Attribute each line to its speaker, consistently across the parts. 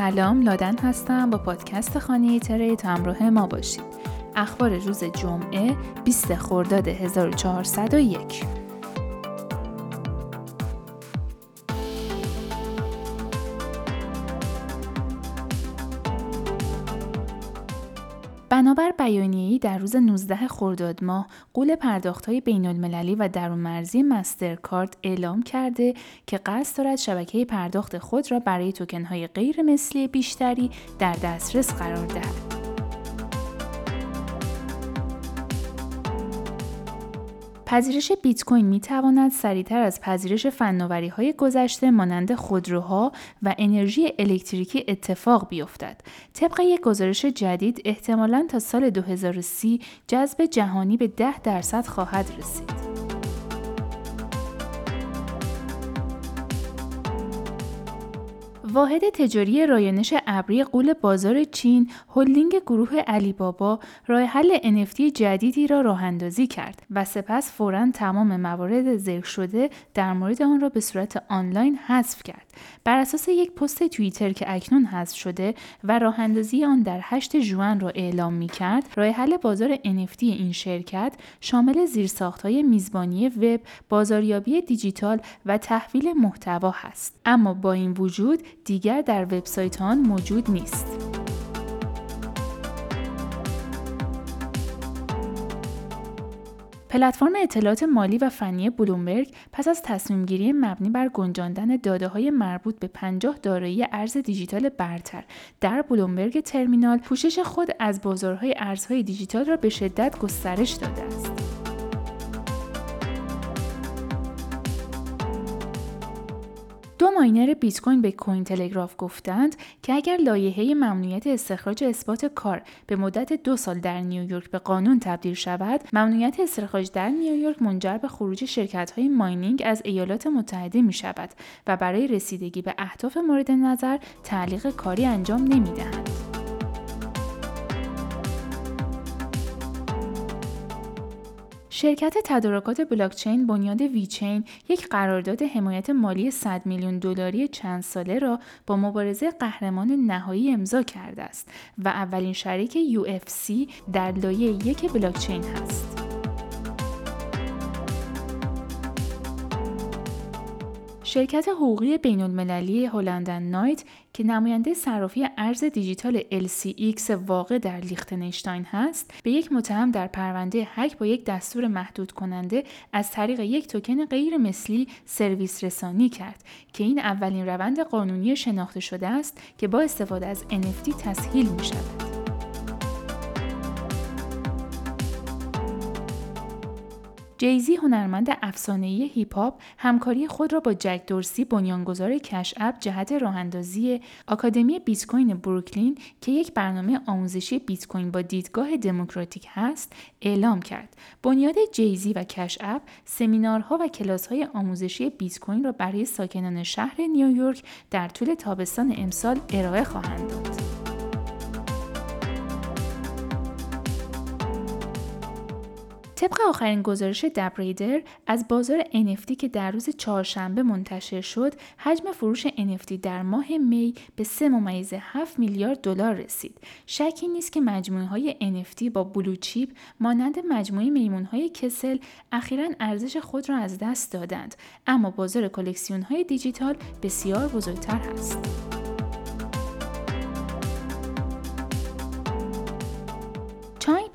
Speaker 1: سلام لادن هستم. با پادکست خانه تریت همراه ما باشید. اخبار روز جمعه 20 خرداد 1401 بنابر بیانیه‌ای در روز 19 خرداد ماه قول پرداخت‌های بین‌المللی و درون مرزی مسترکارد اعلام کرده که قصد دارد شبکه پرداخت خود را برای توکن‌های غیر مثلی بیشتری در دسترس قرار دهد. پذیرش بیت کوین می تواند سریعتر از پذیرش فناوری های گذشته مانند خودروها و انرژی الکتریکی اتفاق بیفتد. طبق یک گزارش جدید احتمالاً تا سال 2030 جذب جهانی به 10 درصد خواهد رسید. واحد تجاری رایانش ابری قول بازار چین هلدینگ گروه علی بابا راه حل NFT جدیدی را راه اندازی کرد و سپس فورا تمام موارد ذکر شده در مورد آن را به صورت آنلاین حذف کرد. بر اساس یک پست توییتر که اکنون حذف شده و راه اندازی آن در 8 ژوئن را اعلام می کرد راه حل بازار NFT این شرکت شامل زیرساختهای میزبانی وب بازاریابی دیجیتال و تحویل محتوا هست. اما با این وجود دیگر در وبسایت آن موجود نیست. پلتفرم اطلاعات مالی و فنی بلومبرگ پس از تصمیم گیری مبنی بر گنجاندن داده های مربوط به 50 دارایی ارز دیجیتال برتر در بلومبرگ ترمینال پوشش خود از بازارهای ارزهای دیجیتال را به شدت گسترش داده است. دو ماینر بیت کوین به کوین تلگراف گفتند که اگر لایحه ممنوعیت استخراج اثبات کار به مدت دو سال در نیویورک به قانون تبدیل شود ممنوعیت استخراج در نیویورک منجر به خروج شرکت های ماینینگ از ایالات متحده می شود و برای رسیدگی به اهداف مورد نظر تعلیق کاری انجام نمی دهند. شرکت تدارکات بلاکچین بنیاد ویچین یک قرارداد حمایت مالی 100 میلیون دلاری چند ساله را با مبارزه قهرمان نهایی امضا کرده است و اولین شریک UFC در لایه یک بلاکچین است. شرکت حقوقی بین المللی هلندن نایت که نماینده صرافی ارز دیجیتال LCX واقع در لیختنشتاین هست به یک متهم در پرونده هک با یک دستور محدود کننده از طریق یک توکن غیر مثلی سرویس رسانی کرد که این اولین روند قانونی شناخته شده است که با استفاده از NFT تسهیل می شود. جیزی هنرمند افسانه‌ای هیپ هاپ همکاری خود را با جک دورسی بنیانگذار کش اپ جهت راهاندازی آکادمی بیت کوین بروکلین که یک برنامه آموزشی بیت کوین با دیدگاه دموکراتیک هست اعلام کرد. بنیاد جیزی و کش اپ سمینارها و کلاس‌های آموزشی بیت کوین را برای ساکنان شهر نیویورک در طول تابستان امسال ارائه خواهند داد. طبق آخرین گزارش دبریدر از بازار NFT که در روز چهارشنبه منتشر شد، حجم فروش NFT در ماه می به 3 ممیز 7 میلیارد دلار رسید. شکی نیست که مجموعه های NFT با بلوچیپ مانند مجموعه میمون های کسل اخیرا ارزش خود را از دست دادند، اما بازار کلکسیون های دیجیتال بسیار بزرگتر هست.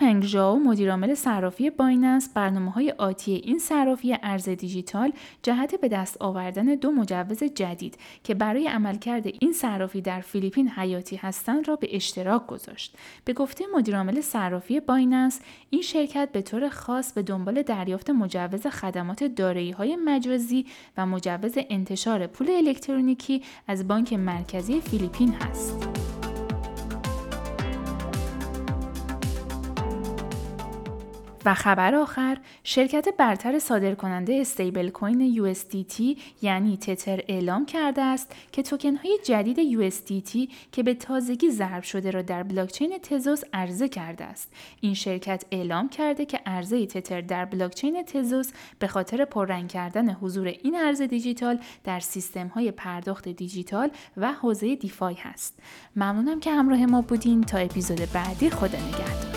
Speaker 1: پنگ ژاو مدیرعامل صرافی بایننس برنامه های آتی این صرافی ارز دیجیتال جهت به دست آوردن دو مجوز جدید که برای عملکرد این صرافی در فیلیپین حیاتی هستند را به اشتراک گذاشت به گفته مدیرعامل صرافی بایننس این شرکت به طور خاص به دنبال دریافت مجوز خدمات دارایی های مجازی و مجوز انتشار پول الکترونیکی از بانک مرکزی فیلیپین هست. و خبر آخر شرکت برتر صادرکننده استیبل کوین USDT یعنی تتر اعلام کرده است که توکن های جدید USDT که به تازگی ضرب شده را در بلاکچین تزوس عرضه کرده است. این شرکت اعلام کرده که عرضه تتر در بلاکچین تزوس به خاطر پررنگ کردن حضور این ارز دیجیتال در سیستم های پرداخت دیجیتال و حوزه دیفای هست. ممنونم که همراه ما بودین تا اپیزود بعدی خدا نگهدار.